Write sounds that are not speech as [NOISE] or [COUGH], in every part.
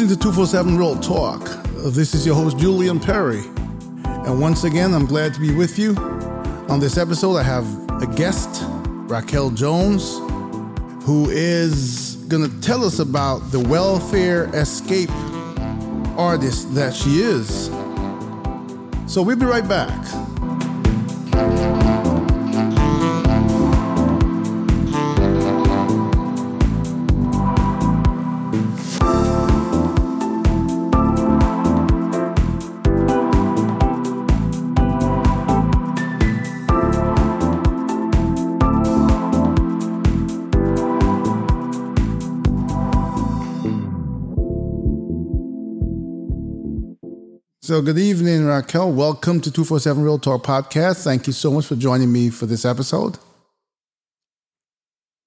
listening to 247 Real Talk. This is your host, Julian Perry. And once again, I'm glad to be with you. On this episode, I have a guest, Raquel Jones, who is going to tell us about the welfare escape artist that she is. So we'll be right back. So, good evening, Raquel. Welcome to 247 Real Talk Podcast. Thank you so much for joining me for this episode.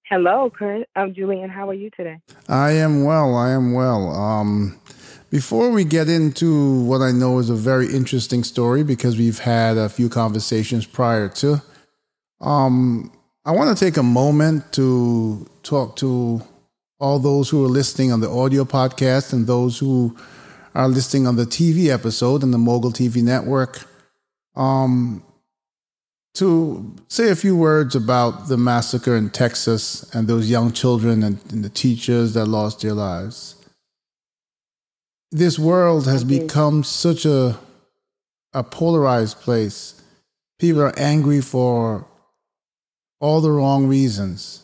Hello, Chris. I'm Julian. How are you today? I am well. I am well. Um, before we get into what I know is a very interesting story, because we've had a few conversations prior to, um, I want to take a moment to talk to all those who are listening on the audio podcast and those who are listing on the TV episode in the Mogul TV network. Um, to say a few words about the massacre in Texas and those young children and, and the teachers that lost their lives. This world has become such a a polarized place. People are angry for all the wrong reasons.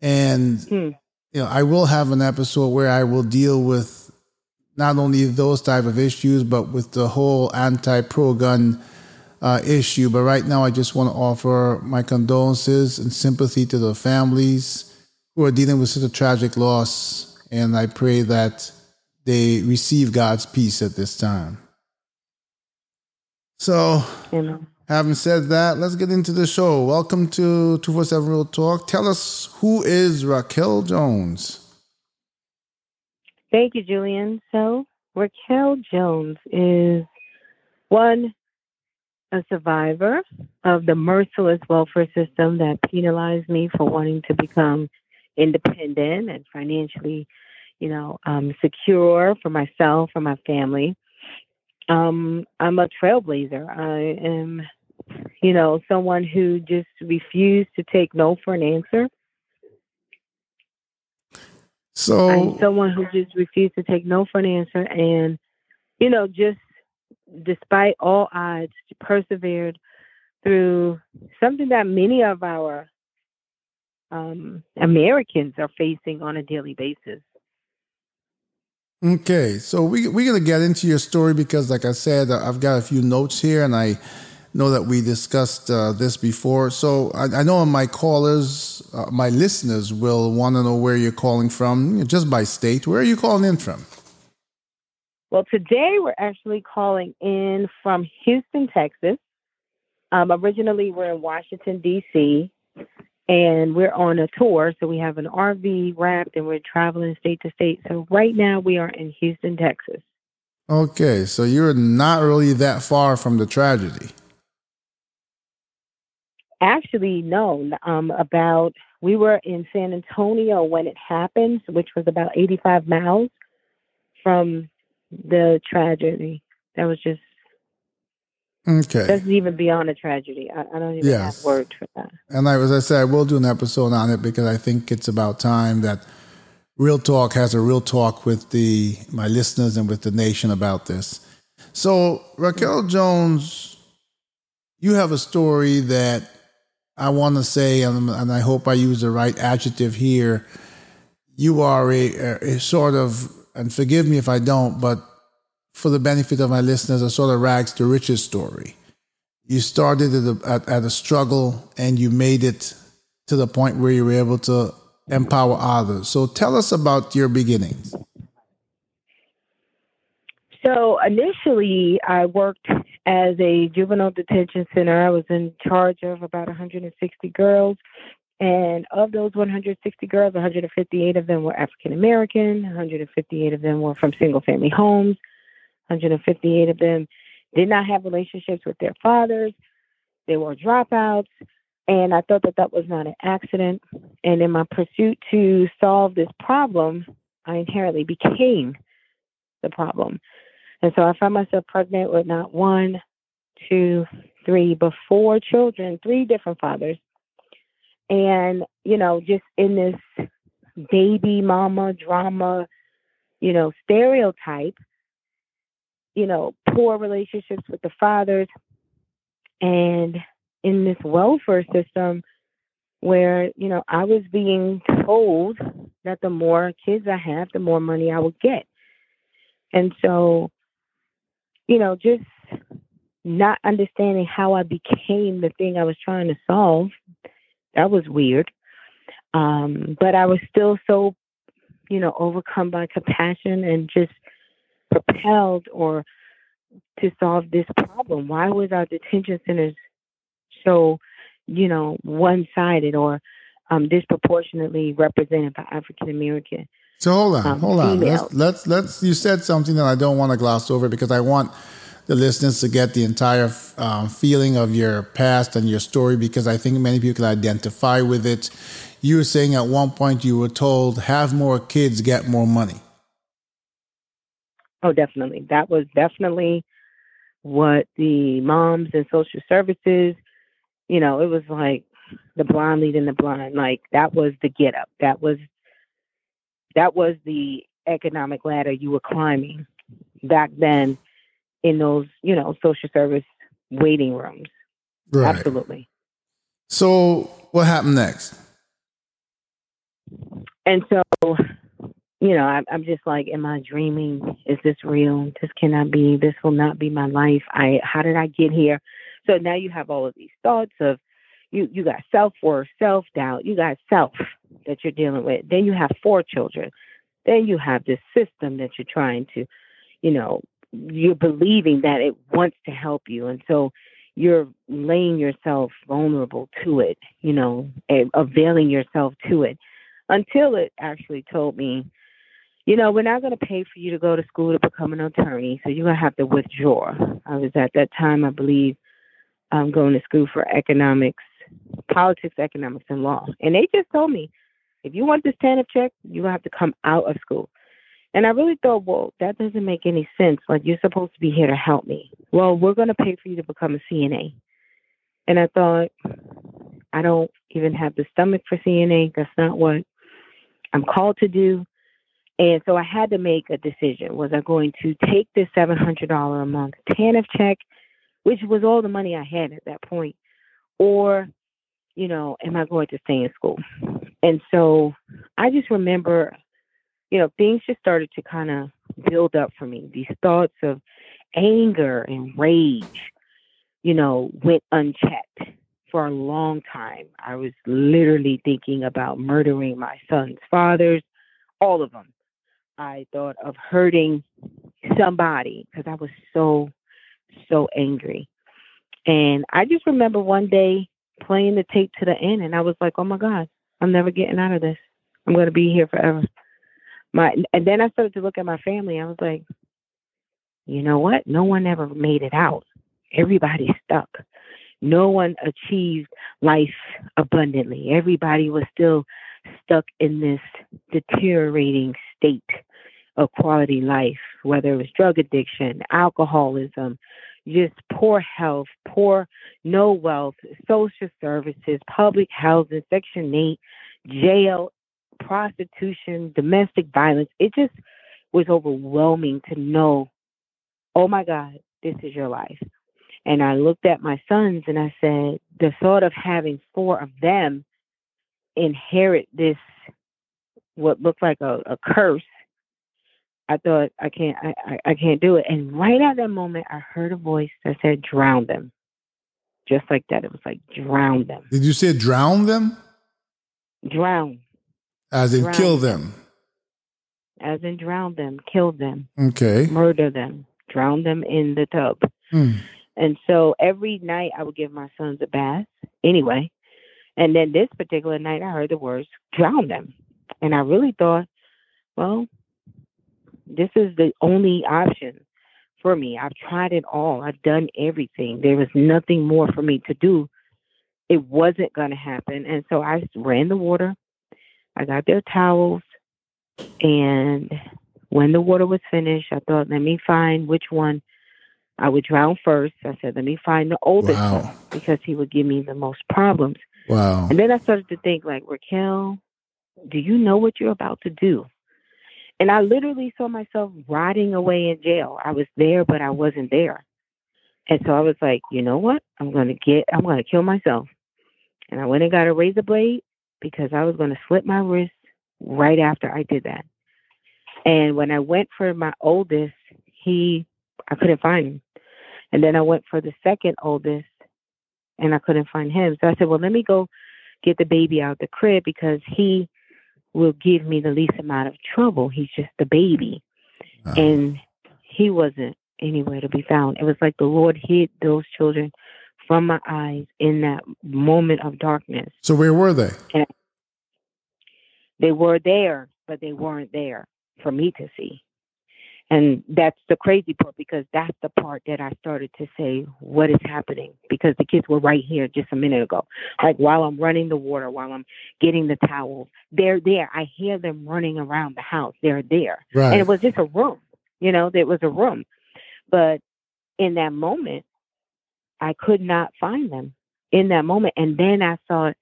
And hmm. you know, I will have an episode where I will deal with not only those type of issues, but with the whole anti-pro-gun uh, issue. But right now, I just want to offer my condolences and sympathy to the families who are dealing with such a tragic loss, and I pray that they receive God's peace at this time. So, Amen. having said that, let's get into the show. Welcome to 247 Real Talk. Tell us who is Raquel Jones? Thank you, Julian. So, Raquel Jones is one, a survivor of the merciless welfare system that penalized me for wanting to become independent and financially, you know, um, secure for myself and my family. Um, I'm a trailblazer. I am, you know, someone who just refused to take no for an answer so I'm someone who just refused to take no for an answer and, you know, just despite all odds, persevered through something that many of our um, Americans are facing on a daily basis. Okay, so we we're gonna get into your story because, like I said, I've got a few notes here, and I know that we discussed uh, this before. So I, I know my callers, uh, my listeners will want to know where you're calling from, just by state. Where are you calling in from? Well, today we're actually calling in from Houston, Texas. Um, originally, we're in Washington, D.C., and we're on a tour. So we have an RV wrapped and we're traveling state to state. So right now we are in Houston, Texas. Okay, so you're not really that far from the tragedy. Actually, no. Um, about we were in San Antonio when it happened, which was about 85 miles from the tragedy. That was just okay. Doesn't even beyond a tragedy. I, I don't even yes. have words for that. And I, as I said, I will do an episode on it because I think it's about time that Real Talk has a real talk with the my listeners and with the nation about this. So Raquel Jones, you have a story that I want to say, and, and, I hope I use the right adjective here, you are a, a, sort of, and forgive me if I don't, but for the benefit of my listeners, a sort of rags to riches story. You started at a, at, at a struggle and you made it to the point where you were able to empower others. So tell us about your beginnings. So initially, I worked as a juvenile detention center. I was in charge of about 160 girls. And of those 160 girls, 158 of them were African American, 158 of them were from single family homes, 158 of them did not have relationships with their fathers. They were dropouts. And I thought that that was not an accident. And in my pursuit to solve this problem, I inherently became the problem. And so I found myself pregnant with not one, two, three, but four children, three different fathers. And, you know, just in this baby mama drama, you know, stereotype, you know, poor relationships with the fathers. And in this welfare system where, you know, I was being told that the more kids I have, the more money I would get. And so, you know, just not understanding how I became the thing I was trying to solve, that was weird. Um, but I was still so, you know, overcome by compassion and just propelled or to solve this problem. Why was our detention centers so, you know, one sided or um, disproportionately represented by African American? So hold on, um, hold on. Let's, let's let's. You said something that I don't want to gloss over because I want the listeners to get the entire um, feeling of your past and your story because I think many people can identify with it. You were saying at one point you were told, have more kids, get more money. Oh, definitely. That was definitely what the moms and social services, you know, it was like the blind leading the blind. Like that was the get up. That was that was the economic ladder you were climbing back then in those, you know, social service waiting rooms. Right. Absolutely. So what happened next? And so, you know, I, I'm just like, am I dreaming? Is this real? This cannot be. This will not be my life. I, how did I get here? So now you have all of these thoughts of, you, you got self worth, self doubt, you got self that you're dealing with. Then you have four children. Then you have this system that you're trying to, you know, you're believing that it wants to help you. And so you're laying yourself vulnerable to it, you know, availing yourself to it until it actually told me, you know, we're not going to pay for you to go to school to become an attorney, so you're going to have to withdraw. I was at that time, I believe, um, going to school for economics, politics, economics, and law. And they just told me, if you want this TANF check, to have to come out of school. And I really thought, well, that doesn't make any sense. Like, you're supposed to be here to help me. Well, we're going to pay for you to become a CNA. And I thought, I don't even have the stomach for CNA. That's not what I'm called to do. And so I had to make a decision. Was I going to take this $700 a month TANF check, which was all the money I had at that point, or, you know, am I going to stay in school? And so I just remember, you know, things just started to kind of build up for me. These thoughts of anger and rage, you know, went unchecked for a long time. I was literally thinking about murdering my son's fathers, all of them. I thought of hurting somebody because I was so, so angry. And I just remember one day playing the tape to the end, and I was like, oh my God, I'm never getting out of this. I'm going to be here forever. My, and then I started to look at my family. I was like, you know what? No one ever made it out. Everybody's stuck no one achieved life abundantly. Everybody was still stuck in this deteriorating state of quality life, whether it was drug addiction, alcoholism, just poor health, poor, no wealth, social services, public housing, Section 8, jail, prostitution, domestic violence. It just was overwhelming to know, oh my God, this is your life. And I looked at my sons and I said, the thought of having four of them inherit this, what looked like a, a curse, I thought I can't, I, I, I can't do it. And right at that moment, I heard a voice that said, drown them. Just like that. It was like, drown them. Did you say drown them? Drown. As in drown kill them. As in drown them, kill them. Okay. Murder them. Drown them in the tub. Hmm. And so every night I would give my sons a bath anyway. And then this particular night I heard the words, drown them. And I really thought, well, this is the only option for me. I've tried it all, I've done everything. There was nothing more for me to do. It wasn't going to happen. And so I ran the water, I got their towels, and when the water was finished, I thought, let me find which one I would drown first. I said, let me find the oldest Wow. one because he would give me the most problems. Wow. And then I started to think, like, Raquel, do you know what you're about to do? And I literally saw myself rotting away in jail. I was there, but I wasn't there. And so I was like, you know what? I'm going to get, I'm going to kill myself. And I went and got a razor blade because I was going to slit my wrist right after I did that. And when I went for my oldest, he, I couldn't find him. And then I went for the second oldest and I couldn't find him. So I said, well, let me go get the baby out the crib because he will give me the least amount of trouble. He's just a baby. Wow. And he wasn't anywhere to be found. It was like the Lord hid those children from my eyes in that moment of darkness. so where were they? They were there, but they weren't there for me to see. And that's the crazy part because that's the part that I started to say, what is happening? Because the kids were right here just a minute ago. Like while I'm running the water, while I'm getting the towels, they're there. I hear them running around the house. They're there. Right. And it was just a room, you know, there was a room. But in that moment, I could not find them in that moment. And then I thought,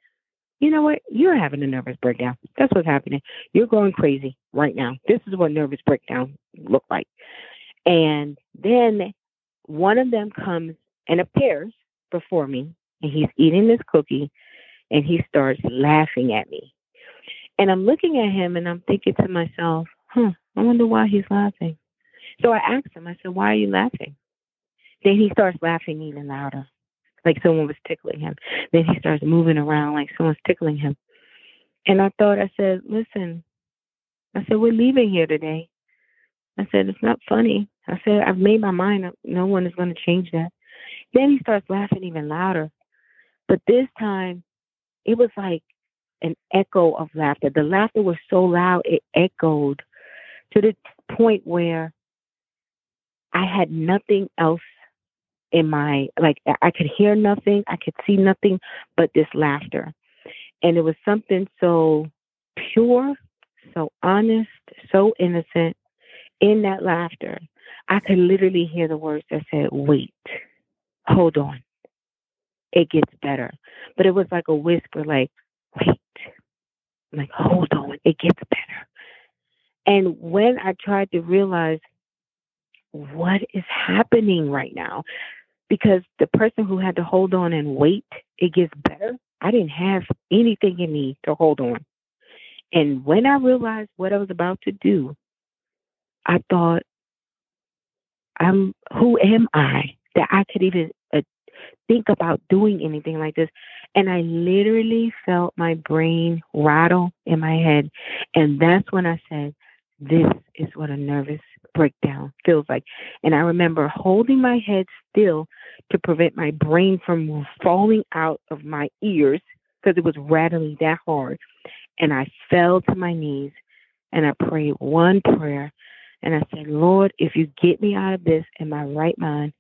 you know what? You're having a nervous breakdown. That's what's happening. You're going crazy right now. This is what nervous breakdown look like. And then one of them comes and appears before me, and he's eating this cookie, and he starts laughing at me. And I'm looking at him, and I'm thinking to myself, huh, I wonder why he's laughing. So I asked him, I said, why are you laughing? Then he starts laughing even louder, like someone was tickling him. Then he starts moving around like someone's tickling him. And I thought, I said, listen, I said, we're leaving here today. I said, it's not funny. I said, I've made my mind up. No one is going to change that. Then he starts laughing even louder. But this time, it was like an echo of laughter. The laughter was so loud, it echoed to the point where I had nothing else in my like I could hear nothing, I could see nothing but this laughter. And it was something so pure, so honest, so innocent in that laughter. I could literally hear the words that said, Wait, hold on. It gets better. But it was like a whisper, like, wait. Like, hold on, it gets better. And when I tried to realize what is happening right now, because the person who had to hold on and wait, it gets better. I didn't have anything in me to hold on. And when I realized what I was about to do, I thought, I'm who am I that I could even uh, think about doing anything like this? And I literally felt my brain rattle in my head. And that's when I said, This is what a nervous breakdown feels like. And I remember holding my head still to prevent my brain from falling out of my ears because it was rattling that hard. And I fell to my knees and I prayed one prayer. And I said, Lord, if you get me out of this in my right mind,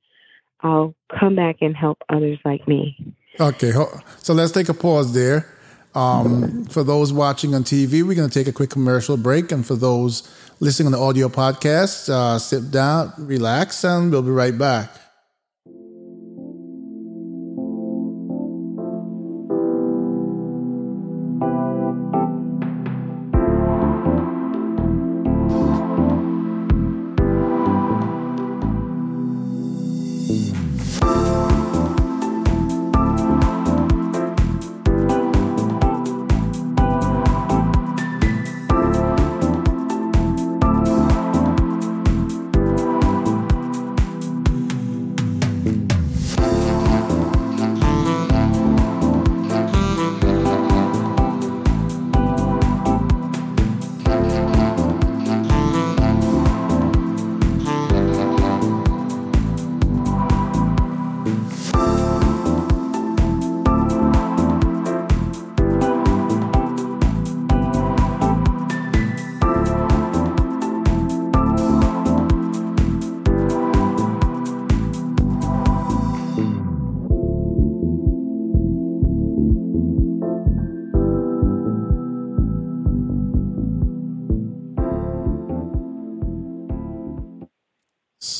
I'll come back and help others like me. Okay, so let's take a pause there. Um, for those watching on TV, we're going to take a quick commercial break. And for those listening on the audio podcast, uh, sit down, relax, and we'll be right back.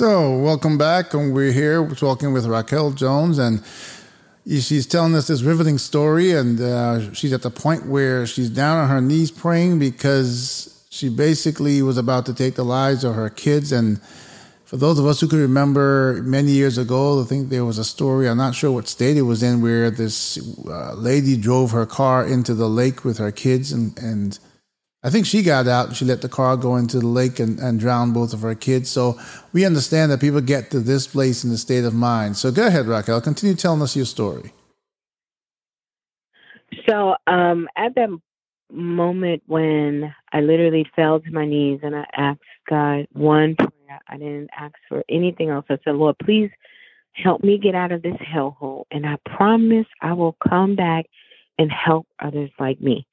So, welcome back. And we're here talking with Raquel Jones, and she's telling us this riveting story. And uh, she's at the point where she's down on her knees praying because she basically was about to take the lives of her kids. And for those of us who can remember many years ago, I think there was a story, I'm not sure what state it was in, where this uh, lady drove her car into the lake with her kids and, and I think she got out and she let the car go into the lake and, and both of her kids. So we understand that people get to this place in the state of mind. So go ahead, Raquel. Continue telling us your story. So um, at that moment when I literally fell to my knees and I asked God one prayer, I didn't ask for anything else. I said, Lord, please help me get out of this hellhole. And I promise I will come back and help others like me.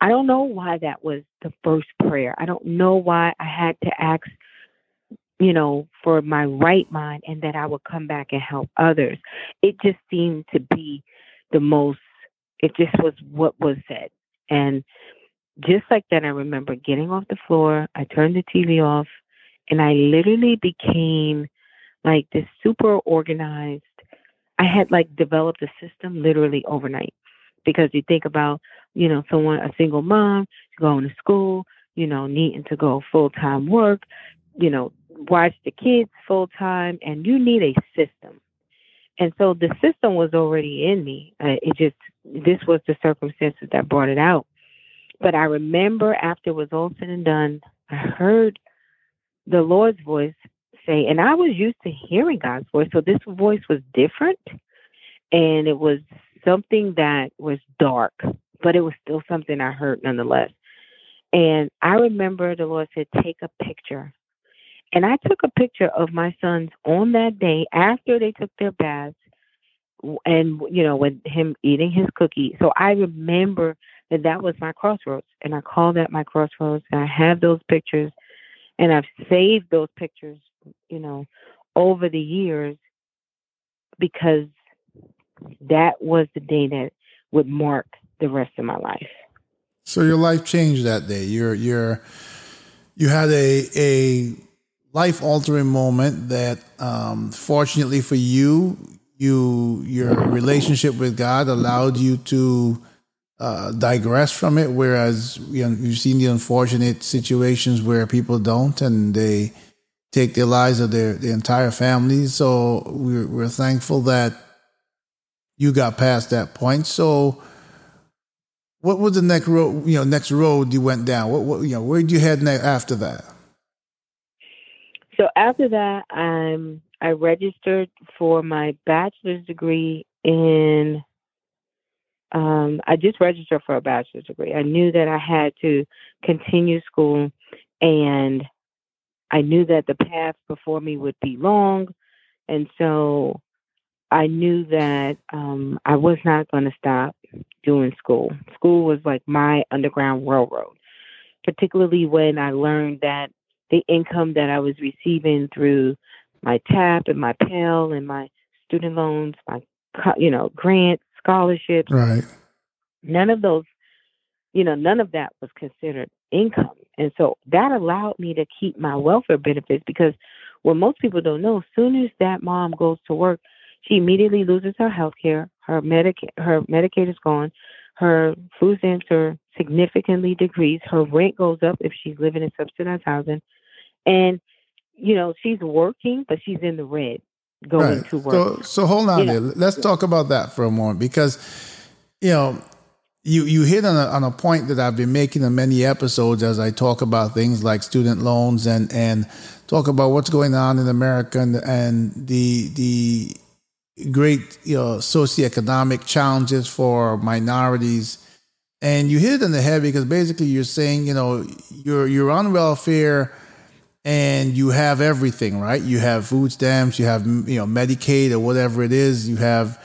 I don't know why that was the first prayer. I don't know why I had to ask, you know, for my right mind and that I would come back and help others. It just seemed to be the most, it just was what was said. And just like that, I remember getting off the floor, I turned the TV off, and I literally became like this super organized. I had like developed a system literally overnight because you think about you know, someone, a single mom, going to school, you know, needing to go full time work, you know, watch the kids full time, and you need a system. And so the system was already in me. Uh, it just, this was the circumstances that brought it out. But I remember after it was all said and done, I heard the Lord's voice say, and I was used to hearing God's voice, so this voice was different. And it was something that was dark but it was still something I heard nonetheless. And I remember the Lord said, Take a picture. And I took a picture of my sons on that day after they took their baths and, you know, with him eating his cookie. So I remember that that was my crossroads. And I call that my crossroads. And I have those pictures and I've saved those pictures, you know, over the years because that was the day that would mark the rest of my life. So your life changed that day. You're you're you had a a life altering moment that um, fortunately for you you your relationship with God allowed you to uh, digress from it whereas you know, you've seen the unfortunate situations where people don't and they take the lives of their, their entire families so we're, we're thankful that you got past that point so what was the next road? You know, next road you went down. What, what you know, where did you head next after that? So after that, um, I registered for my bachelor's degree in. Um, I just registered for a bachelor's degree. I knew that I had to continue school, and I knew that the path before me would be long, and so I knew that um, I was not going to stop doing school. School was like my underground railroad, particularly when I learned that the income that I was receiving through my TAP and my Pell and my student loans, my you know grants, scholarships, right? None of those, you know, none of that was considered income, and so that allowed me to keep my welfare benefits because what most people don't know, as soon as that mom goes to work she immediately loses her health care. Her medic her Medicaid is gone. Her food stamps are significantly decreased. Her rent goes up if she's living in subsidized housing. And, you know, she's working, but she's in the red going right. to work. So, so hold on you there. Know. Let's talk about that for a moment because, you know, you, you hit on a, on a point that I've been making in many episodes as I talk about things like student loans and, and talk about what's going on in America and, and the, the great you know, socioeconomic challenges for minorities. And you hit it in the head because basically you're saying, you know, you're you're on welfare and you have everything, right? You have food stamps, you have you know Medicaid or whatever it is, you have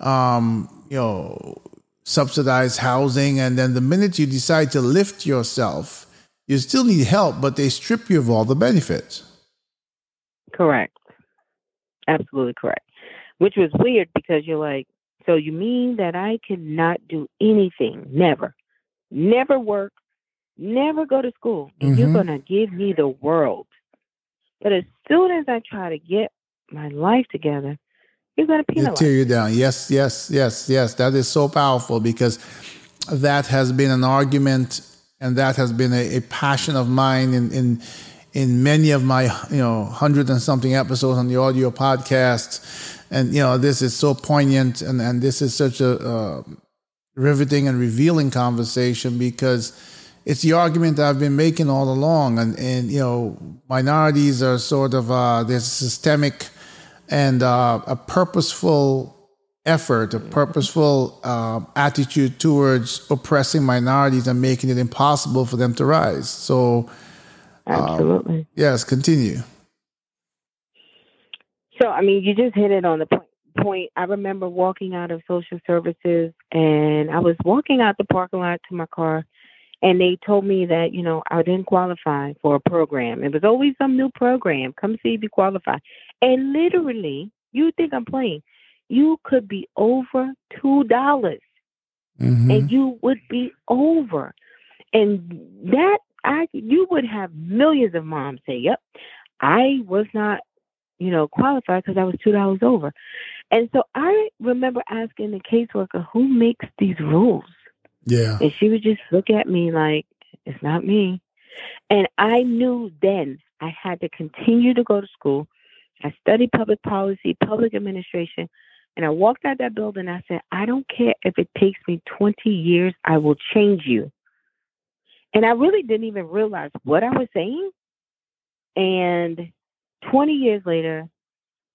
um, you know subsidized housing, and then the minute you decide to lift yourself, you still need help, but they strip you of all the benefits. Correct. Absolutely correct which was weird because you're like, so you mean that I cannot do anything? Never, never work, never go to school, and mm-hmm. you're gonna give me the world? But as soon as I try to get my life together, you're going to penalize. tear you down. Yes, yes, yes, yes. That is so powerful because that has been an argument and that has been a, a passion of mine in, in in many of my you know hundred and something episodes on the audio podcast and you know this is so poignant and and this is such a uh, riveting and revealing conversation because it's the argument that I've been making all along and and you know minorities are sort of uh, there's systemic and uh, a purposeful effort, a purposeful uh, attitude towards oppressing minorities and making it impossible for them to rise. So, absolutely, um, yes, continue. So, I mean, you just hit it on the point. Point. I remember walking out of social services, and I was walking out the parking lot to my car, and they told me that you know I didn't qualify for a program. It was always some new program. Come see if you qualify. And literally, you think I'm playing? You could be over two dollars, mm-hmm. and you would be over. And that I you would have millions of moms say, "Yep, I was not, you know, qualified because I was two dollars over." And so I remember asking the caseworker, "Who makes these rules?" Yeah. And she would just look at me like, "It's not me." And I knew then I had to continue to go to school. I studied public policy, public administration, and I walked out that building. I said, I don't care if it takes me 20 years, I will change you. And I really didn't even realize what I was saying. And 20 years later,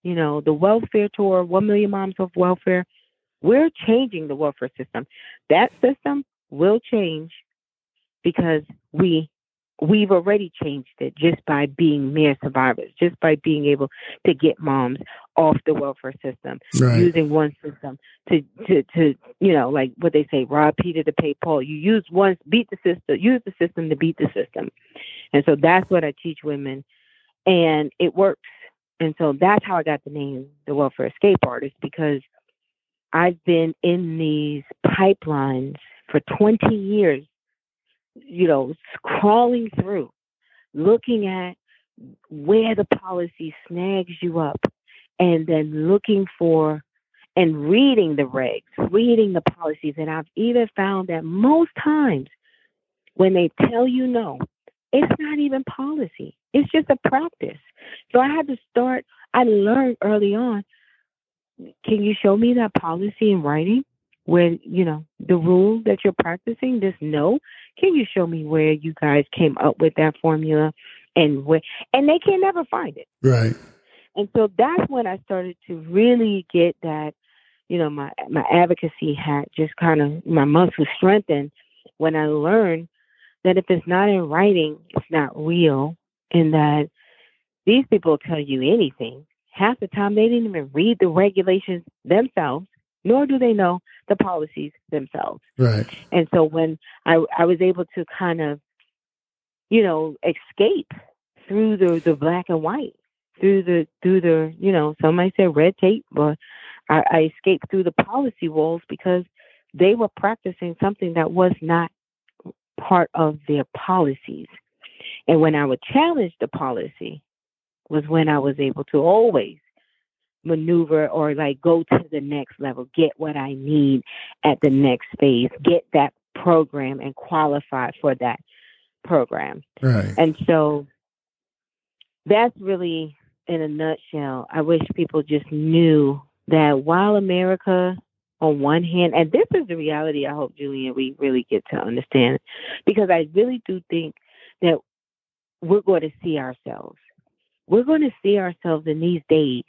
you know, the welfare tour, 1 million moms of welfare, we're changing the welfare system. That system will change because we we've already changed it just by being mere survivors, just by being able to get moms off the welfare system, right. using one system to, to, to, you know, like what they say, rob Peter to pay Paul. You use once, beat the system, use the system to beat the system. And so that's what I teach women. And it works. And so that's how I got the name, the welfare escape artist, because I've been in these pipelines for 20 years you know, crawling through, looking at where the policy snags you up, and then looking for and reading the regs, reading the policies. And I've even found that most times when they tell you no, it's not even policy, it's just a practice. So I had to start, I learned early on can you show me that policy in writing? where you know the rule that you're practicing this no can you show me where you guys came up with that formula and where and they can never find it. Right. And so that's when i started to really get that you know my my advocacy hat just kind of my muscles strengthened when i learned that if it's not in writing it's not real and that these people tell you anything. Half the time they didn't even read the regulations themselves nor do they know the policies themselves. Right. And so when I, I was able to kind of, you know, escape through the, the black and white, through the through the, you know, some might say red tape, but I, I escaped through the policy walls because they were practicing something that was not part of their policies. And when I would challenge the policy was when I was able to always maneuver or like go to the next level, get what I need at the next phase, get that program and qualify for that program. Right. And so that's really in a nutshell. I wish people just knew that while America on one hand, and this is the reality I hope, Julian, we really get to understand because I really do think that we're going to see ourselves. We're going to see ourselves in these days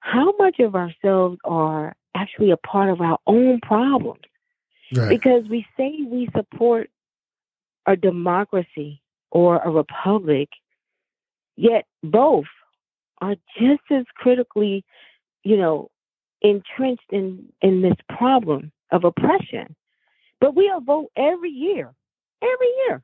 how much of ourselves are actually a part of our own problems. Right. Because we say we support a democracy or a republic, yet both are just as critically, you know, entrenched in, in this problem of oppression. But we'll vote every year, every year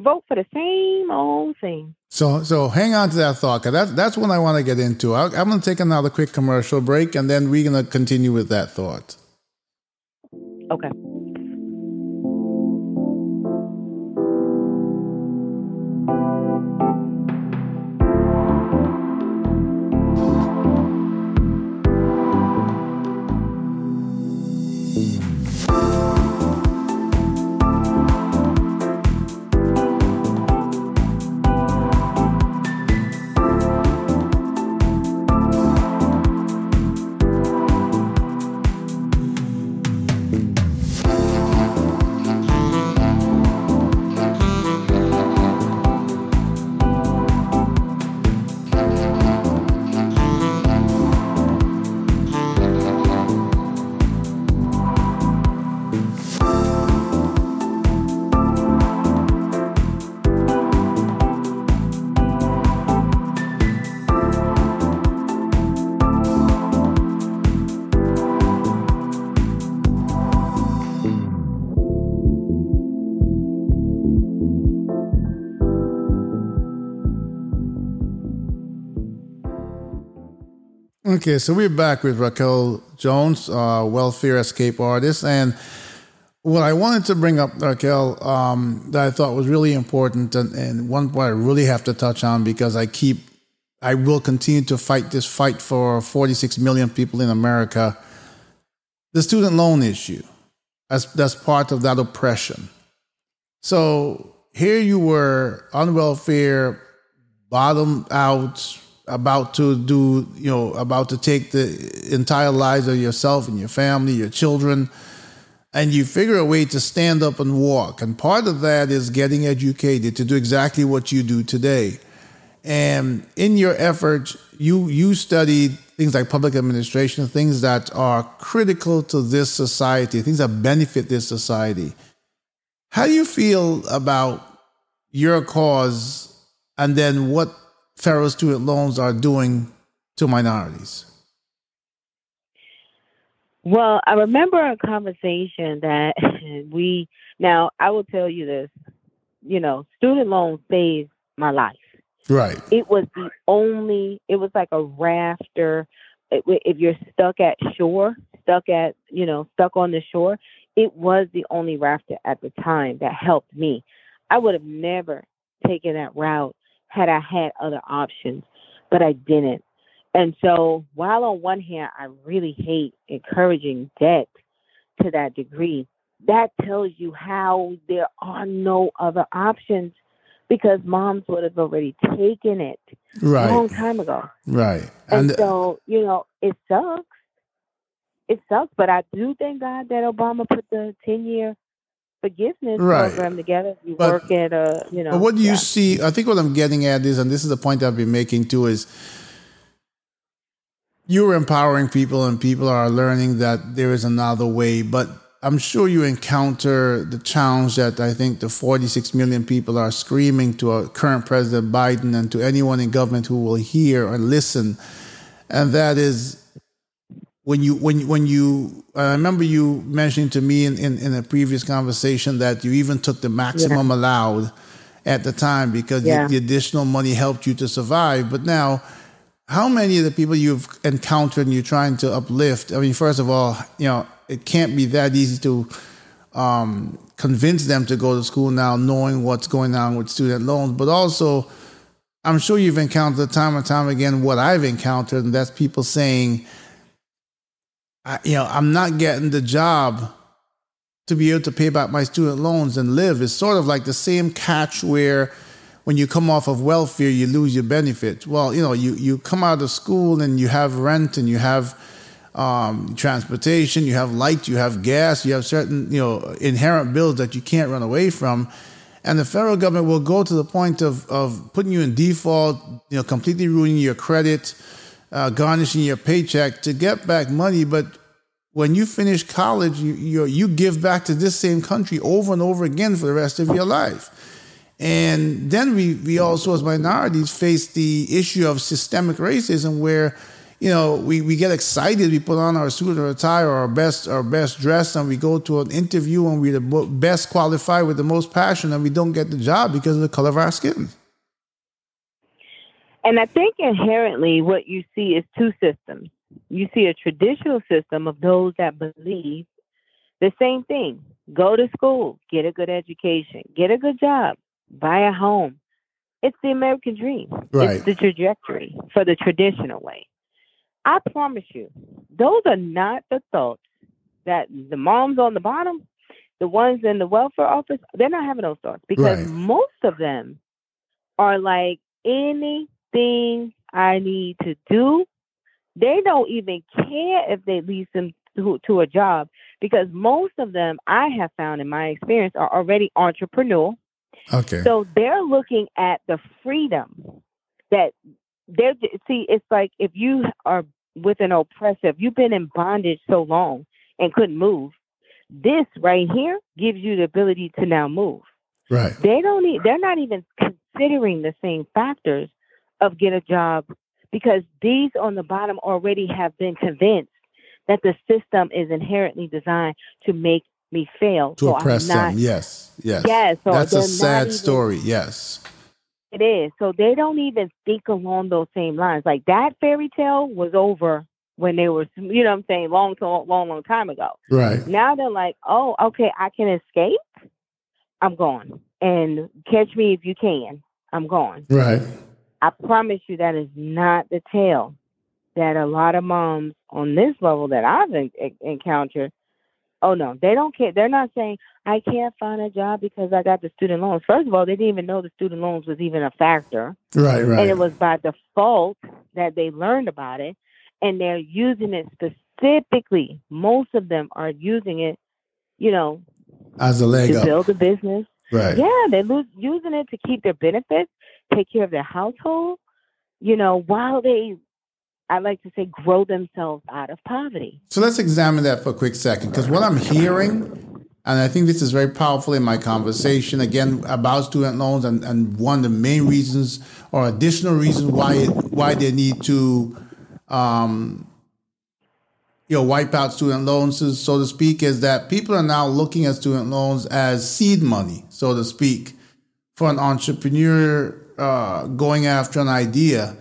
vote for the same old thing. So, so hang on to that thought, because that's that's what I want to get into. i am going to take another quick commercial break, and then we're going to continue with that thought. Okay. Okay, so we're back with Raquel Jones, uh, welfare escape artist, and what I wanted to bring up, Raquel, um, that I thought was really important, and, and one point I really have to touch on because I keep, I will continue to fight this fight for 46 million people in America. The student loan issue, as that's part of that oppression. So here you were on welfare, bottom out, about to do, you know, about to take the entire lives of yourself and your family, your children, and you figure a way to stand up and walk. And part of that is getting educated to do exactly what you do today. And in your efforts, you you studied things like public administration, things that are critical to this society, things that benefit this society. How do you feel about your cause and then what federal student loans are doing to minorities? Well, I remember a conversation that [LAUGHS] we now I will tell you this, you know, student loans saved my life. Right. It was the only it was like a rafter if you're stuck at shore, stuck at, you know, stuck on the shore, it was the only rafter at the time that helped me. I would have never taken that route had I had other options, but I didn't. And so, while on one hand, I really hate encouraging debt to that degree, that tells you how there are no other options because moms would have already taken it right. a long time ago. Right. And, and so, you know, it sucks. It sucks, but I do thank God that Obama put the 10 year forgiveness right. program together. You but, work at a, you know. But what do you see? I think what I'm getting at is, and this is the point I've been making too, is you're empowering people and people are learning that there is another way. But I'm sure you encounter the challenge that I think the 46 million people are screaming to our current President Biden and to anyone in government who will hear and listen. And that is when you when when you I remember you mentioning to me in, in, in, a previous conversation that you even took the maximum yeah. allowed at the time because yeah. the, the, additional money helped you to survive. But now, how many of the people you've encountered and you're trying to uplift? I mean, first of all, you know, it can't be that easy to um, convince them to go to school now, knowing what's going on with student loans, but also. I'm sure you've encountered time and time again what I've encountered, and that's people saying, I, you know, I'm not getting the job to be able to pay back my student loans and live. It's sort of like the same catch where when you come off of welfare, you lose your benefits. Well, you know, you, you come out of school and you have rent and you have um, transportation, you have light, you have gas, you have certain, you know, inherent bills that you can't run away from. And the federal government will go to the point of, of putting you in default, you know, completely ruining your credit, uh, garnishing your paycheck to get back money. But when you finish college, you, you, you give back to this same country over and over again for the rest of your life. And then we, we also, as minorities, face the issue of systemic racism where, you know, we, we get excited, we put on our suit or tie or our best our best dress and we go to an interview and we're the best qualified with the most passion and we don't get the job because of the color of our skin. And I think inherently what you see is two systems. You see a traditional system of those that believe the same thing go to school, get a good education, get a good job, buy a home. It's the American dream. Right. It's the trajectory for the traditional way. I promise you, those are not the thoughts that the moms on the bottom, the ones in the welfare office, they're not having those thoughts because right. most of them are like any thing I need to do. They don't even care if they lease them to, to a job because most of them I have found in my experience are already entrepreneur. Okay. So they're looking at the freedom that they're see it's like if you are with an oppressive, you've been in bondage so long and couldn't move. This right here gives you the ability to now move. Right. They don't need, they're not even considering the same factors of get a job because these on the bottom already have been convinced that the system is inherently designed to make me fail. To so oppress not, them. Yes. Yes. Yes. So That's a sad even, story. Yes. It is. So they don't even think along those same lines. Like that fairy tale was over when they were, you know what I'm saying, long, long, long, long time ago. Right. Now they're like, oh, okay, I can escape. I'm gone. And catch me if you can. I'm gone. Right. I promise you that is not the tale that a lot of moms on this level that I've en- encountered. Oh no, they don't care. They're not saying I can't find a job because I got the student loans. First of all, they didn't even know the student loans was even a factor. Right, right. And it was by default that they learned about it and they're using it specifically. Most of them are using it, you know, as a leg to up. build a business. Right. Yeah, they're lo- using it to keep their benefits, take care of their household, you know, while they, I like to say, grow themselves out of poverty. So let's examine that for a quick second, because what I'm hearing, and I think this is very powerful in my conversation again about student loans, and, and one of the main reasons or additional reasons why why they need to, um, you know, wipe out student loans, so to speak, is that people are now looking at student loans as seed money, so to speak, for an entrepreneur uh, going after an idea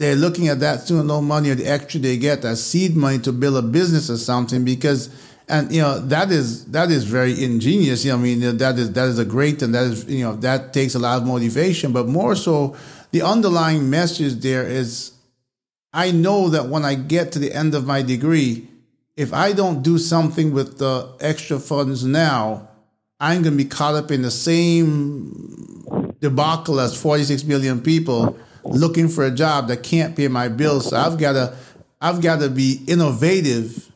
they're looking at that student loan money or the extra they get as seed money to build a business or something because and you know that is that is very ingenious you know i mean that is that is a great and that is you know that takes a lot of motivation but more so the underlying message there is i know that when i get to the end of my degree if i don't do something with the extra funds now i'm going to be caught up in the same debacle as 46 million people looking for a job that can't pay my bills. So I've got to, I've got to be innovative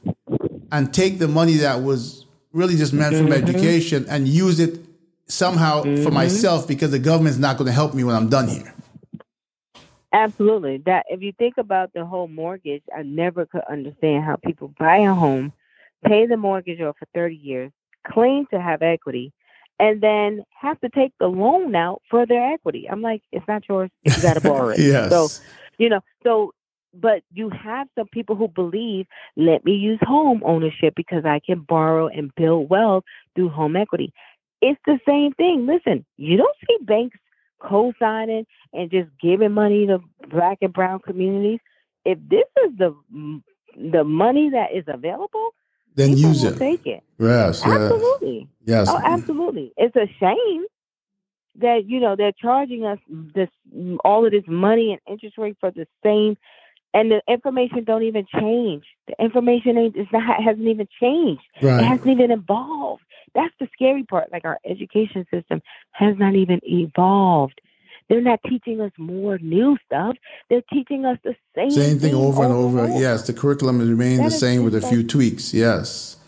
and take the money that was really just meant for Mm-hmm. education and use it somehow for myself because the government's not going to help me when I'm done here. Absolutely. That if you think about the whole mortgage, I never could understand how people buy a home, pay the mortgage off for 30 years, claim to have equity, and then have to take the loan out for their equity. I'm like, it's not yours. You got to [LAUGHS] borrow it. Yes. So, you know, so, but you have some people who believe, let me use home ownership because I can borrow and build wealth through home equity. It's the same thing. Listen, you don't see banks co-signing and just giving money to black and brown communities. If this is the the money that is available, then use it. take it. Yes. Absolutely. Yes. Oh, absolutely. It's a shame that you know they're charging us this all of this money and interest rate for the same, and the information don't even change. The information ain't it's not hasn't even changed. It hasn't even evolved. That's the scary part. Like our education system has not even evolved. They're not teaching us more new stuff. They're teaching us the same Same thing over and over. Yes. The curriculum is remaining That the same with a few like- tweaks. Yes.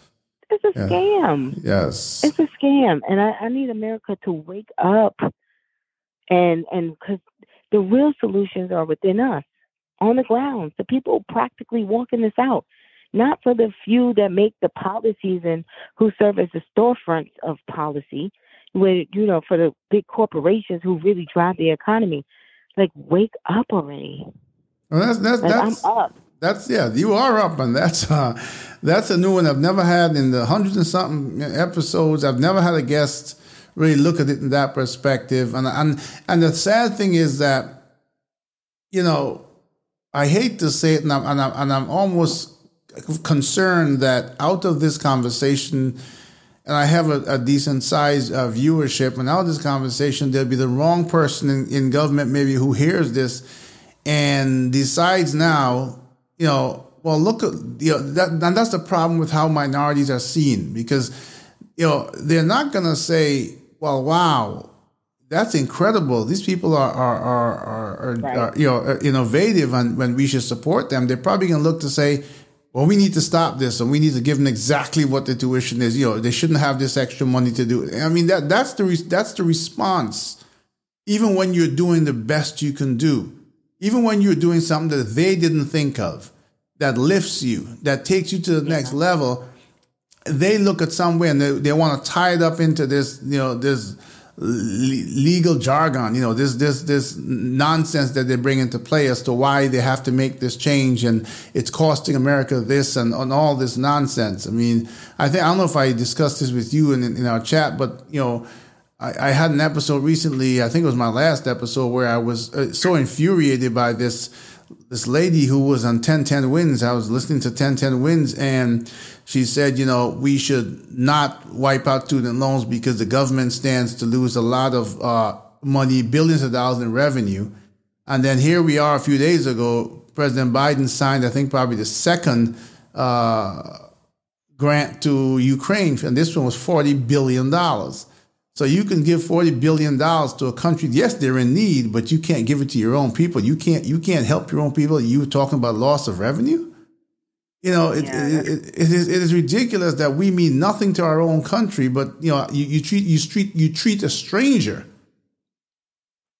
It's a Yeah. scam. Yes. It's a scam, and I, I need America to wake up, and and because the real solutions are within us, on the ground, the people practically walking this out, not for the few that make the policies and who serve as the storefronts of policy, where you know for the big corporations who really drive the economy. Like, wake up already! Well, that's that's Like, that's I'm up. That's yeah, you are up, and that's uh, that's a new one I've never had in the hundreds and something episodes. I've never had a guest really look at it in that perspective, and and and the sad thing is that, you know, I hate to say it, and I'm and I'm, and I'm almost concerned that out of this conversation. And I have a, a decent size uh, viewership, and out of this conversation, there'll be the wrong person in, in government maybe who hears this and decides now, you know, well, look at you know that, and that's the problem with how minorities are seen because you know they're not going to say, well, wow, that's incredible. These people are are are, are, are, Right. are you know are innovative, and when we should support them, they're probably going to look to say. Well, we need to stop this, and we need to give them exactly what the tuition is. You know, they shouldn't have this extra money to do it. I mean, that that's the re- that's the response even when you're doing the best you can do, even when you're doing something that they didn't think of, that lifts you, that takes you to the next level, they look at somewhere and they, they want to tie it up into this, you know, this legal jargon, you know, this this this nonsense that they bring into play as to why they have to make this change and it's costing America this and, and all this nonsense. I mean, I think I don't know if I discussed this with you in, in our chat, but you know, I, I, had an episode recently. I think it was my last episode where I was uh, so infuriated by this this lady who was on 1010 wins. I was listening to 1010 wins and she said, you know, we should not wipe out student loans because the government stands to lose a lot of uh, money, billions of dollars in revenue. And then here we are a few days ago, President Biden signed, I think, probably the second uh, grant to Ukraine, and this one was $40 billion. So you can give $40 billion to a country. Yes, they're in need, but you can't give it to your own people. You can't, you can't help your own people. You were talking about loss of revenue. You know, it, yeah. it, it, it, is, it is ridiculous that we mean nothing to our own country, but you know, you, you treat you treat you treat a stranger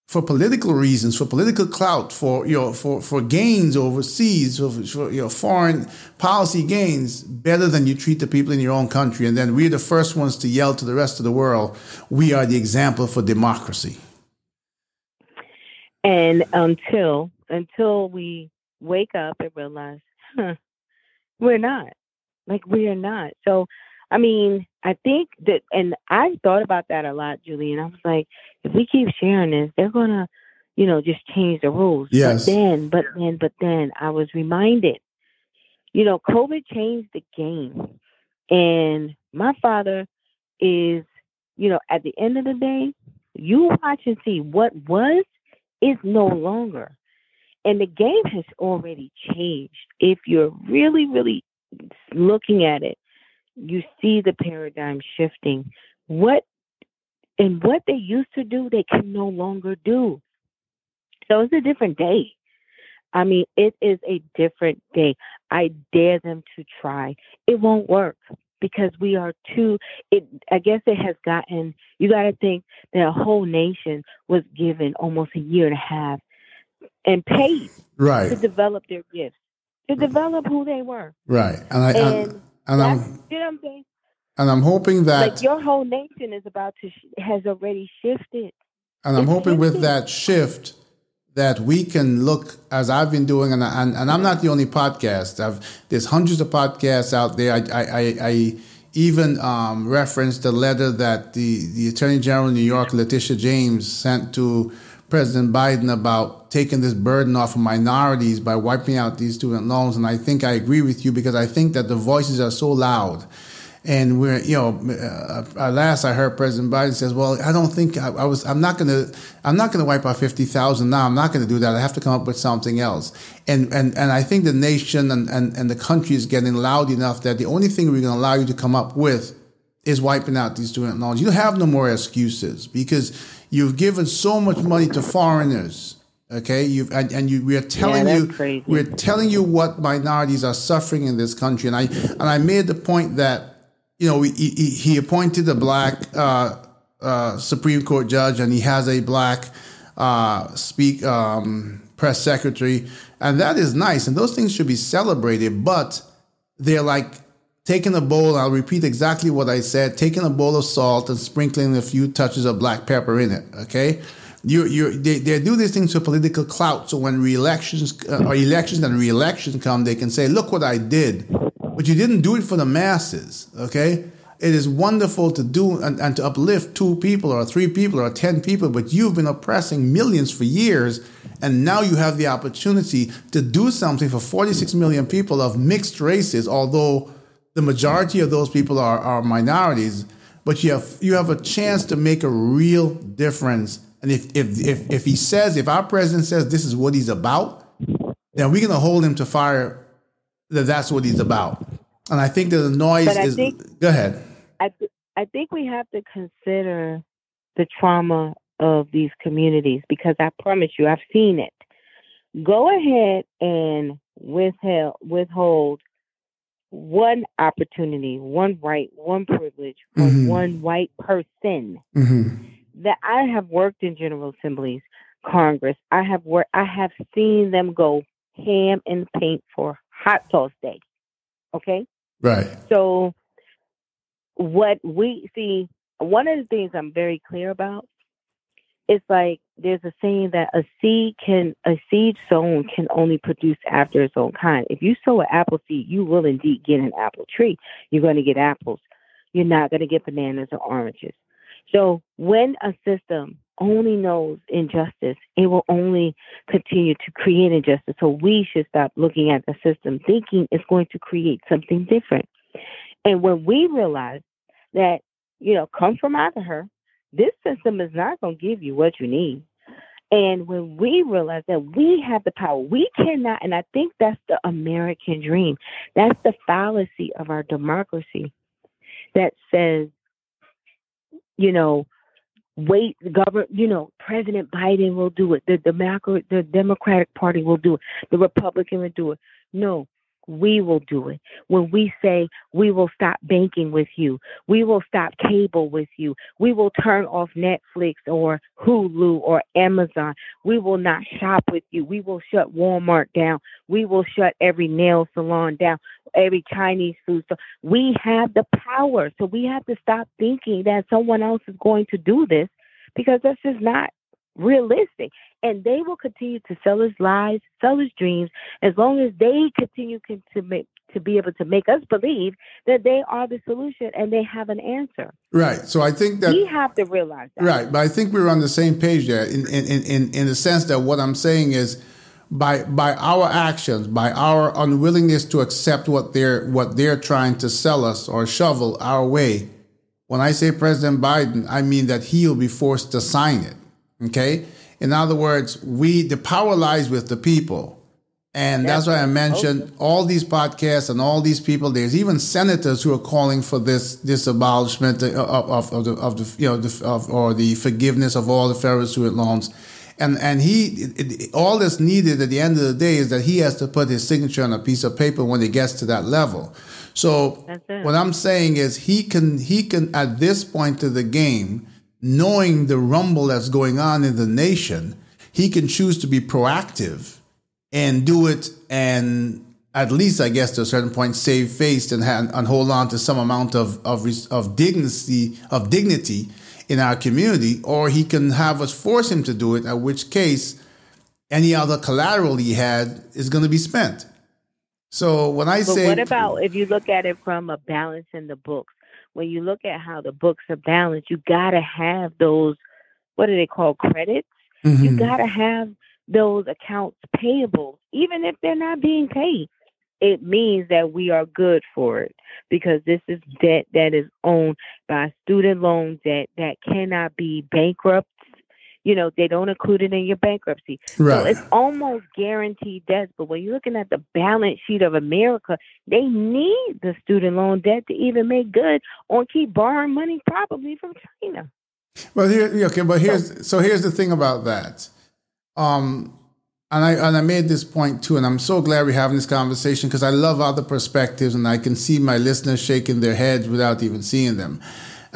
for political reasons, for political clout, for you know, for, for gains overseas, for, for know, foreign policy gains, better than you treat the people in your own country. And then we're the first ones to yell to the rest of the world, we are the example for democracy. And until until we wake up and realize, huh, we're not. Like we are not. So I mean, I think that, and I thought about that a lot, Julie. And I was like, if we keep sharing this, they're gonna, you know, just change the rules. Yes. But then, but then, but then, I was reminded, you know, COVID changed the game, and my father is, you know, at the end of the day, you watch and see what was is no longer. And the game has already changed. If you're really, really looking at it you see the paradigm shifting. What and what they used to do, they can no longer do. So it's a different day. I mean, it is a different day. I dare them to try. It won't work because we are too it I guess it has gotten you gotta think that a whole nation was given almost a year and a half and paid right to develop their gifts, to develop who they were. Right. And I and, and I'm, you know what I'm saying? And I'm hoping that like your whole nation is about to sh- has already shifted. And I'm it's hoping shifted. with that shift that we can look as I've been doing, and and, and I'm not the only podcast. I've there's hundreds of podcasts out there. I I, I, I even um, referenced the letter that the the Attorney General of New York, Letitia James, sent to President Biden about taking this burden off of minorities by wiping out these student loans. And I think I agree with you because I think that the voices are so loud. And we're, you know, uh, last I heard President Biden says, "Well, I don't think I, I was. I'm not going to. I'm not going to wipe out fifty thousand now. I'm not going to do that. I have to come up with something else." And and and I think the nation and, and and the country is getting loud enough that the only thing we're going to allow you to come up with is wiping out these student loans. You have no more excuses because You've given so much money to foreigners. Okay, you've and, and you, we are telling yeah, you crazy. we're telling you what minorities are suffering in this country, and I and I made the point that you know he, he, he appointed a black uh, uh, Supreme Court judge, and he has a black uh, speak um, press secretary, and that is nice, and those things should be celebrated. But they're like taking a bowl, I'll repeat exactly what I said, taking a bowl of salt and sprinkling a few touches of black pepper in it, okay? You, you, they, they do these things for political clout. So when re-elections uh, or elections and re-elections come, they can say, "Look what I did," but you didn't do it for the masses. Okay, it is wonderful to do and, and to uplift two people or three people or ten people, but you've been oppressing millions for years, and now you have the opportunity to do something for 46 million people of mixed races, although the majority of those people are, are minorities, but you have you have a chance to make a real difference. And if if if, if he says, if our president says this is what he's about, then we're gonna hold him to fire that that's what he's about. And I think that the noise is think, go ahead. I th- I think we have to consider the trauma of these communities because I promise you, I've seen it. Go ahead and withhold withhold one opportunity, one right, one privilege for mm-hmm. one white person. Mm-hmm. That I have worked in General Assemblies, Congress. I have worked. I have seen them go ham and paint for hot sauce day. Okay. Right. So, what we see, one of the things I'm very clear about is like there's a saying that a seed can a seed sown can only produce after its own kind. If you sow an apple seed, you will indeed get an apple tree. You're going to get apples. You're not going to get bananas or oranges. So when a system only knows injustice, it will only continue to create injustice. So we should stop looking at the system thinking it's going to create something different. And when we realize that, you know, come from out of her, this system is not going to give you what you need. And when we realize that we have the power, we cannot, and I think that's the American dream. That's the fallacy of our democracy that says, you know, wait, government, you know, President Biden will do it. The, the, the Democratic Party will do it. The Republican will do it. No, we will do it. When we say we will stop banking with you, we will stop cable with you, we will turn off Netflix or Hulu or Amazon, we will not shop with you, we will shut Walmart down, we will shut every nail salon down, every Chinese food store. We have the power. So we have to stop thinking that someone else is going to do this because this is not realistic. And they will continue to sell us lies, sell us dreams, as long as they continue to make to be able to make us believe that they are the solution and they have an answer. Right. So I think that we have to realize that. Right. But I think we're on the same page there in in, in, in the sense that what I'm saying is by by our actions, by our unwillingness to accept what they're what they're trying to sell us or shovel our way. When I say President Biden, I mean that he'll be forced to sign it. Okay. In other words, we the power lies with the people. And that's why I mentioned all these podcasts and all these people. There's even senators who are calling for this this abolishment of, of, of the of the you know the, of, or the forgiveness of all the federal student loans. And and he it, all that's needed at the end of the day is that he has to put his signature on a piece of paper when it gets to that level. So what I'm saying is he can he can at this point of the game knowing the rumble that's going on in the nation, he can choose to be proactive and do it and at least I guess to a certain point save face and, and hold on to some amount of, of, of dignity of dignity in our community, or he can have us force him to do it, at which case any other collateral he had is going to be spent. So when I but say, what about if you look at it from a balance in the books? When you look at how the books are balanced, you got to have those, what do they call credits? Mm-hmm. You got to have those accounts payable, even if they're not being paid. It means that we are good for it because this is debt that is owned by student loans that, that cannot be bankrupt you know, they don't include it in your bankruptcy. Right. So it's almost guaranteed debt. But when you're looking at the balance sheet of America, they need the student loan debt to even make good or keep borrowing money probably from China. Well, here, okay, but here's so here's the thing about that. Um, and I and I made this point too, and I'm so glad we're having this conversation because I love other perspectives, and I can see my listeners shaking their heads without even seeing them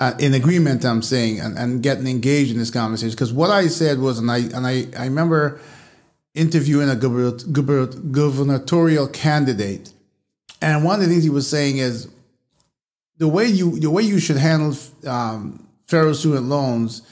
uh, in agreement, I'm saying, and, and getting engaged in this conversation. Because what I said was, and I and I, I remember interviewing a gubernatorial candidate, and one of the things he was saying is the way you the way you should handle um, federal student loans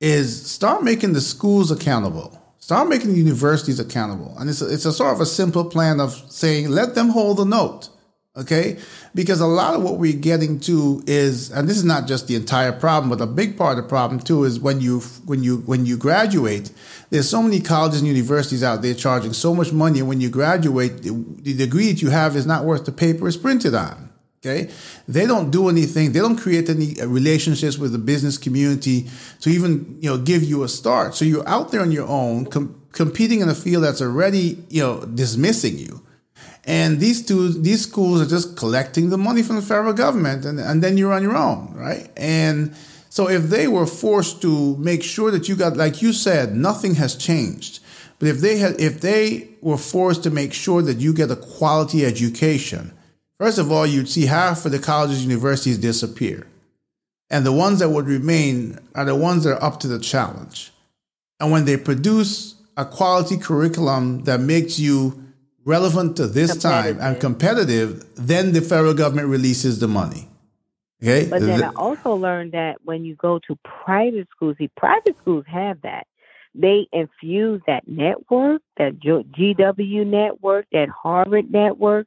is start making the schools accountable. Start making the universities accountable. And it's a, it's a sort of a simple plan of saying, let them hold the note. Okay. Because a lot of what we're getting to is, and this is not just the entire problem, but a big part of the problem too is when you, when you, when you graduate, there's so many colleges and universities out there charging so much money. And when you graduate, the, degree that you have is not worth the paper it's printed on. Okay. They don't do anything. They don't create any uh, relationships with the business community to even, you know, give you a start. So you're out there on your own, com- competing in a field that's already, you know, dismissing you. And these two, these schools are just collecting the money from the federal government, and, and then you're on your own, right? And so if they were forced to make sure that you got, like you said, nothing has changed. But if they had, if they were forced to make sure that you get a quality education, first of all, you'd see half of the colleges, universities disappear, and the ones that would remain are the ones that are up to the challenge. And when they produce a quality curriculum that makes you relevant to this time and competitive, then the federal government releases the money. Okay. But then I also learned that when you go to private schools, see, private schools have that. They infuse that network, that GW network, that Harvard network.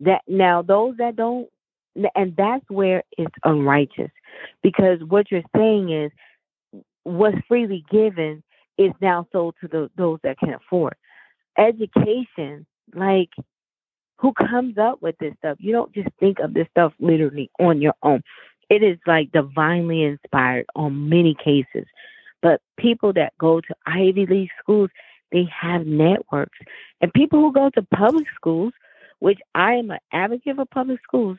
That now those that don't and that's where it's unrighteous because what you're saying is what's freely given is now sold to the, those that can afford. Education, like who comes up with this stuff? You don't just think of this stuff literally on your own. It is like divinely inspired on many cases. But people that go to Ivy League schools, they have networks. And people who go to public schools, which I am an advocate for public schools,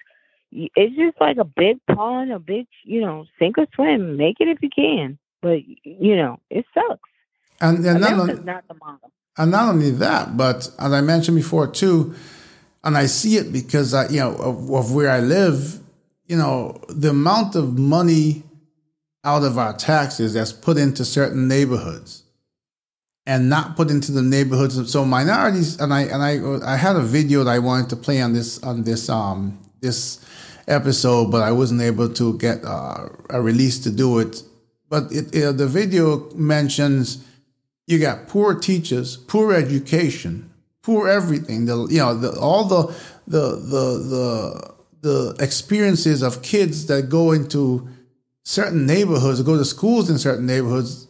it's just like a big pond, a big, you know, sink or swim. Make it if you can. But, you know, it sucks. And, and not, not the model. And not only that, but as I mentioned before too, and I see it because I, you know, of, of where I live, you know, the amount of money out of our taxes that's put into certain neighborhoods and not put into the neighborhoods. So minorities, and I and I I had a video that I wanted to play on this on this um this episode, but I wasn't able to get uh, a release to do it. But it, it, the video mentions you got poor teachers, poor education, poor everything. The you know the, all the the the the the experiences of kids that go into certain neighborhoods, go to schools in certain neighborhoods,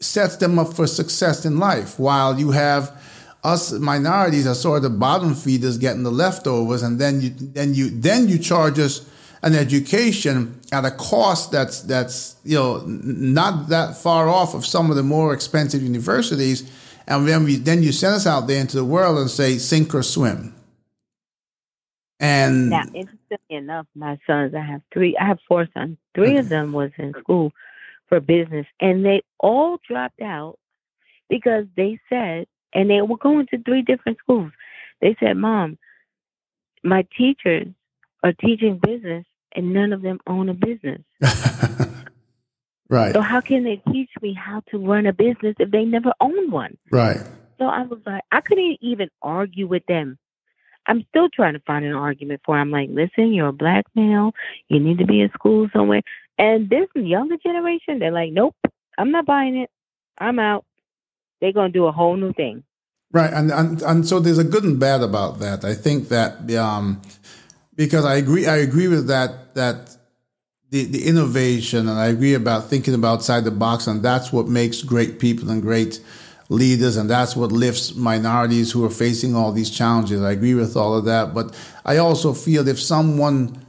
sets them up for success in life. While you have us minorities are sort of the bottom feeders getting the leftovers, and then you then you then you charge us an education at a cost that's that's you know not that far off of some of the more expensive universities, and then we then you send us out there into the world and say sink or swim. And now, interestingly enough, my sons, I have three, I have four sons. Three of them was in school for business, and they all dropped out because they said, and they were going to three different schools. They said, "Mom, my teachers are teaching business, and none of them own a business." [LAUGHS] right. So how can they teach me how to run a business if they never owned one? Right. So I was like, I couldn't even argue with them I'm still trying to find an argument for. I'm like, listen, you're a black male. You need to be in school somewhere. And this younger generation, they're like, nope, I'm not buying it. I'm out. They're gonna do a whole new thing. Right, and and and so there's a good and bad about that. I think that um, because I agree, I agree with that that the the innovation, and I agree about thinking about outside the box, and that's what makes great people and great leaders, and that's what lifts minorities who are facing all these challenges. I agree with all of that, but I also feel if someone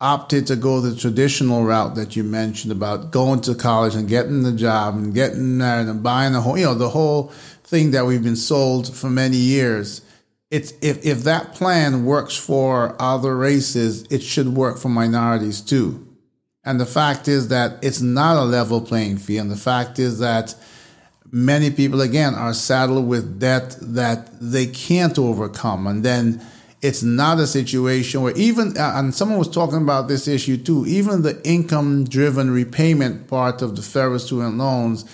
opted to go the traditional route that you mentioned about going to college and getting the job and getting married and buying a home, you know, the whole thing that we've been sold for many years. It's if, if that plan works for other races, it should work for minorities too. And the fact is that it's not a level playing field. And the fact is that many people again are saddled with debt that they can't overcome and then it's not a situation where even uh, and someone was talking about this issue too even the income driven repayment part of the federal student loans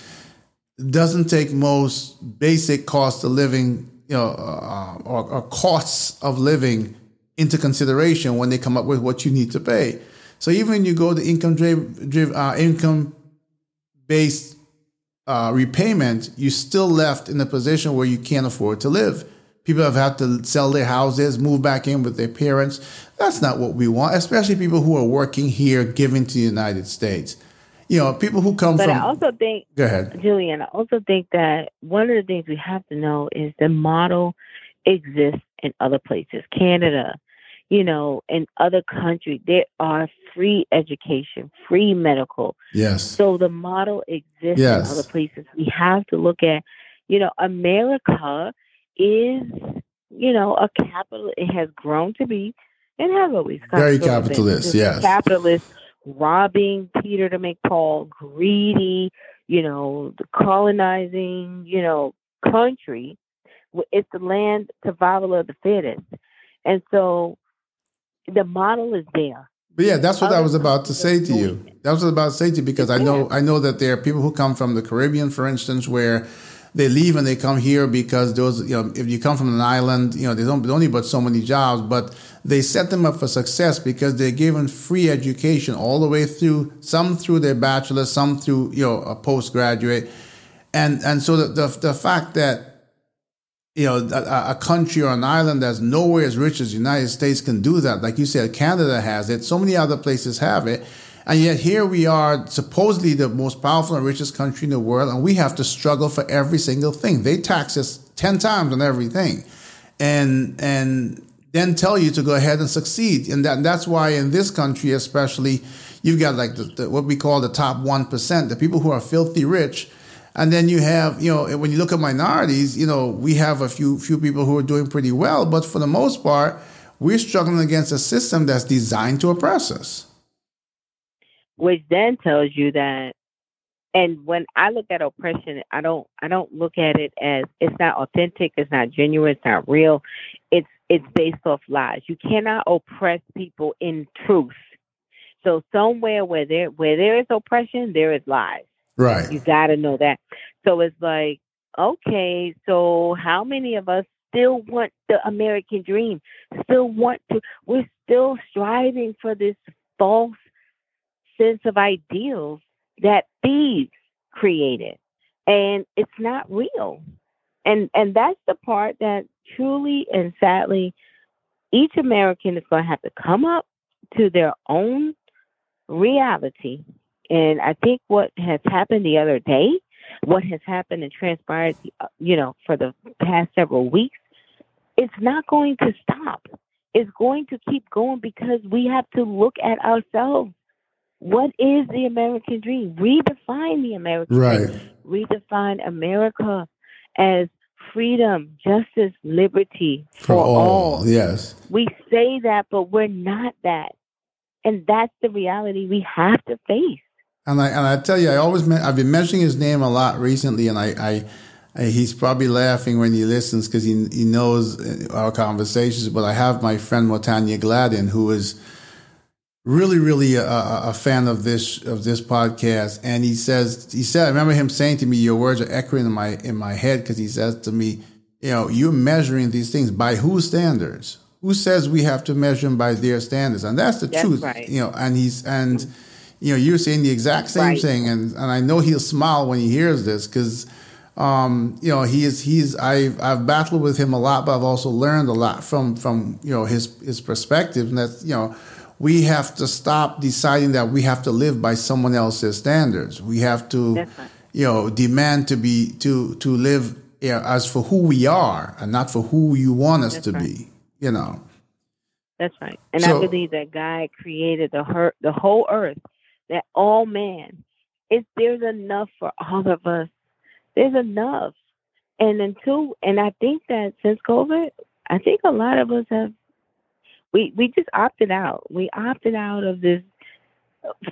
doesn't take most basic cost of living you know uh, or, or, costs of living into consideration when they come up with what you need to pay so even when you go to income driven uh, income based uh, repayment, you're still left in a position where you can't afford to live. People have had to sell their houses, move back in with their parents. That's not what we want, especially people who are working here, giving to the United States. You know, people who come but from. But I also think, go ahead, Julian. I also think that one of the things we have to know is the model exists in other places. Canada, you know, in other countries, there are free education, free medical. Yes. So the model exists yes. in other places. We have to look at, you know, America is, you know, a capital. It has grown to be and has always very capitalist. Yes. Capitalist, robbing Peter to make Paul, greedy. You know, the colonizing. You know, country. It's the land survival of the fittest, and so the model is there. But yeah, that's what I was about to say to you. That was about to say to you because I know I know that there are people who come from the Caribbean, for instance, where they leave and they come here because those you know if you come from an island, you know they don't only but so many jobs, but they set them up for success because they're given free education all the way through, some through their bachelor, some through you know a postgraduate, and and so the the, the fact that you know, a, a, country or an island that's nowhere as rich as the United States can do that. Like you said, Canada has it. So many other places have it. And yet here we are, supposedly the most powerful and richest country in the world, and we have to struggle for every single thing. They tax us 10 times on everything. And, and then tell you to go ahead and succeed. And, that, that's why in this country, especially, you've got like the, the, what we call the top 1%, the people who are filthy rich. And then you have, you know, when you look at minorities, you know, we have a few few people who are doing pretty well, but for the most part, we're struggling against a system that's designed to oppress us which then tells you that and when I look at oppression, I don't I don't look at it as it's not authentic, it's not genuine, it's not real. It's it's based off lies. You cannot oppress people in truth. So somewhere where there where there is oppression, there is lies. Right. You got to know that. So it's like, okay, so how many of us still want the American dream? Still want to? We're still striving for this false sense of ideals that thieves created. And it's not real. And and that's the part that truly and sadly each American is going to have to come up to their own reality. And I think what has happened the other day, what has happened and transpired, uh, you know, for the past several weeks, it's not going to stop. It's going to keep going because we have to look at ourselves what is the American dream? Redefine the American right. dream. Redefine America as freedom, justice, liberty for, for all. all. Yes. We say that, but we're not that. And that's the reality we have to face. And I and I tell you, I always I've been mentioning his name a lot recently, and I, I, I he's probably laughing when he listens because he he knows uh, our conversations. But I have my friend Motanya Gladden, who is really, really a, a, fan of this of this podcast. And he says, he said, I remember him saying to me, "Your words are echoing in my in my head," because he says to me, "You know, you're measuring these things by whose standards? Who says we have to measure them by their standards?" And that's the that's truth, right. you know. And he's and you know, you're saying the exact same right. thing, and and I know he'll smile when he hears this because. Um, you know, he is he's I've I've battled with him a lot, but I've also learned a lot from from you know his his perspective, and that's you know we have to stop deciding that we have to live by someone else's standards. We have to, right. you know, demand to be to to live you know, as for who we are and not for who you want us That's to right. be. You know. That's right, and so, I believe that God created the her- the whole earth, that all man, if there's enough for all of us, there's enough. And until, and I think that since COVID, I think a lot of us have we we just opted out. We opted out of this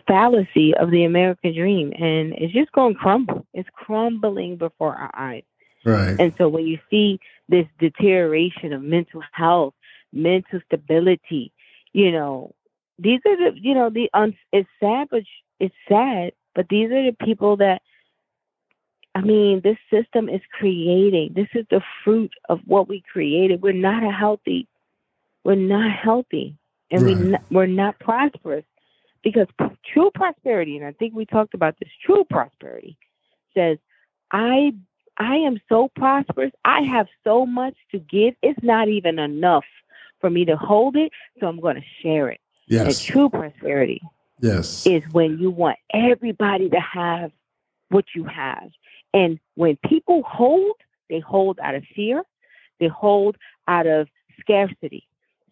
fallacy of the American dream, and it's just going to crumble. It's crumbling before our eyes. Right. And so when you see this deterioration of mental health, mental stability, you know, these are the you know the un, it's sad, but it's sad, but these are the people that. I mean, this system is creating. This is the fruit of what we created. We're not a healthy we're not healthy and right. we we're not prosperous because true prosperity and i think we talked about this true prosperity says i i am so prosperous i have so much to give it's not even enough for me to hold it so i'm going to share it. Yes. and true prosperity yes. is when you want everybody to have what you have. And when people hold they hold out of fear they hold out of scarcity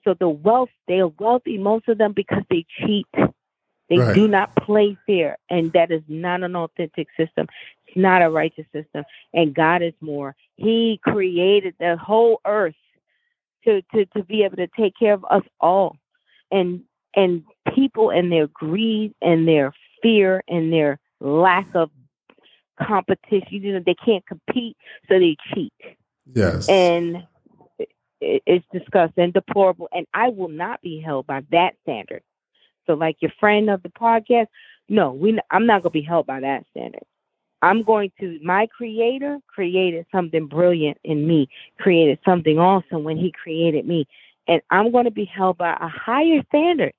so the wealth, they are wealthy, most of them, because they cheat. They right. do not play fair. And that is not an authentic system. It's not a righteous system. And God is more. He created the whole earth to, to, to be able to take care of us all. And and people and their greed and their fear and their lack of competition, you know, they can't compete, so they cheat. Yes. And is discussed and deplorable, and I will not be held by that standard. So, like your friend of the podcast, no, we I'm not going to be held by that standard. I'm going to my creator created something brilliant in me, created something awesome when he created me, and I'm going to be held by a higher standard.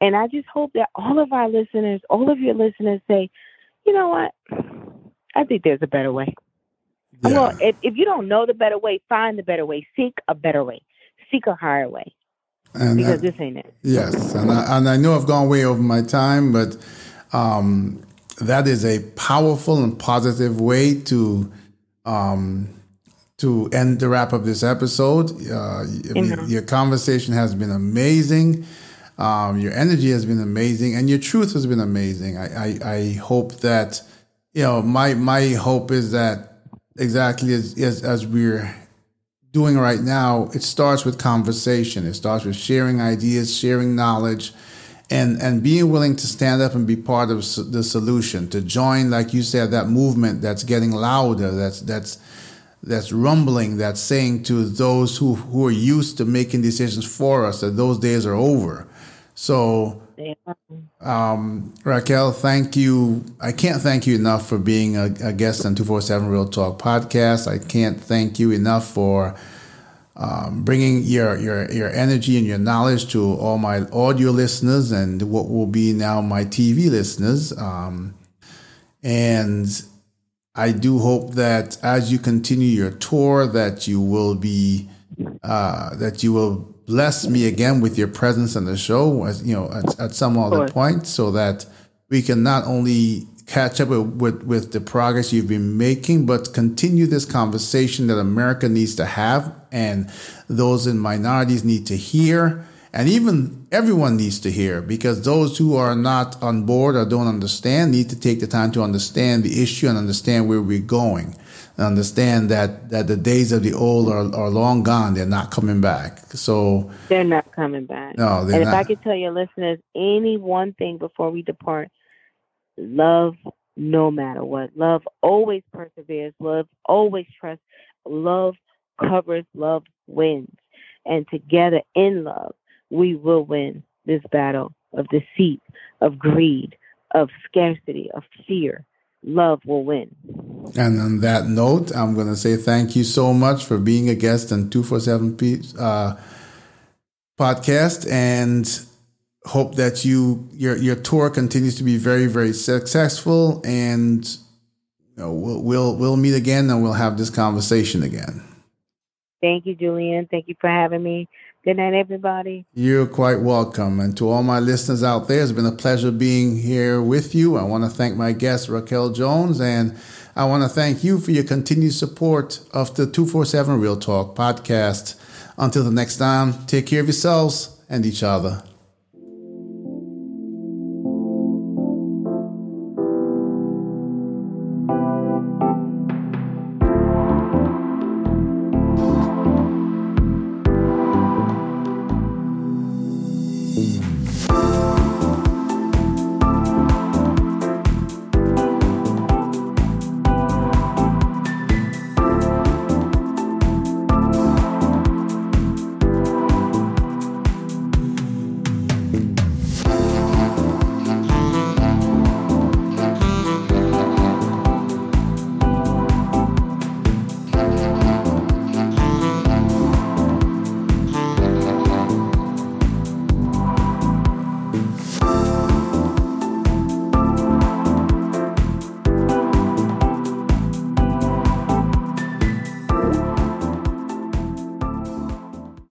And I just hope that all of our listeners, all of your listeners say, you know what? I think there's a better way. Yeah. Well, if, if you don't know the better way, find the better way. Seek a better way. Seek a higher way. And because I, this ain't it. Yes, and I, and I know I've gone way over my time, but um, that is a powerful and positive way to um, to end the wrap of this episode. Uh, mm-hmm. Your conversation has been amazing. Um, your energy has been amazing, and your truth has been amazing. I, I, I hope that you know my my hope is that exactly as, as as we're doing right now, it starts with conversation. It starts with sharing ideas, sharing knowledge, and and being willing to stand up and be part of the solution. To join, like you said, that movement that's getting louder. That's that's that's rumbling. That's saying to those who who are used to making decisions for us that those days are over. So, um, Raquel, thank you. I can't thank you enough for being a, a guest on 247 Real Talk podcast. I can't thank you enough for um, bringing your, your, your energy and your knowledge to all my audio listeners and what will be now my TV listeners. Um, and I do hope that as you continue your tour, that you will be, uh, that you will bless me again with your presence on the show, as you know, at, at some other point, so that we can not only catch up with, with, with the progress you've been making, but continue this conversation that America needs to have, and those in minorities need to hear, and even everyone needs to hear, because those who are not on board or don't understand need to take the time to understand the issue and understand where we're going understand that, that the days of the old are, are long gone. They're not coming back. So they're not coming back. No, and if not. I could tell your listeners any one thing before we depart, love no matter what. Love always perseveres. Love always trusts. Love covers. Love wins. And together in love, we will win this battle of deceit, of greed, of scarcity, of fear love will win. And on that note, I'm going to say thank you so much for being a guest on 247 uh, podcast and hope that you your your tour continues to be very very successful and you know, we'll we'll we'll meet again and we'll have this conversation again. Thank you, Julian. Thank you for having me. Good night, everybody. You're quite welcome. And to all my listeners out there, it's been a pleasure being here with you. I want to thank my guest, Raquel Jones, and I want to thank you for your continued support of the 247 Real Talk podcast. Until the next time, take care of yourselves and each other.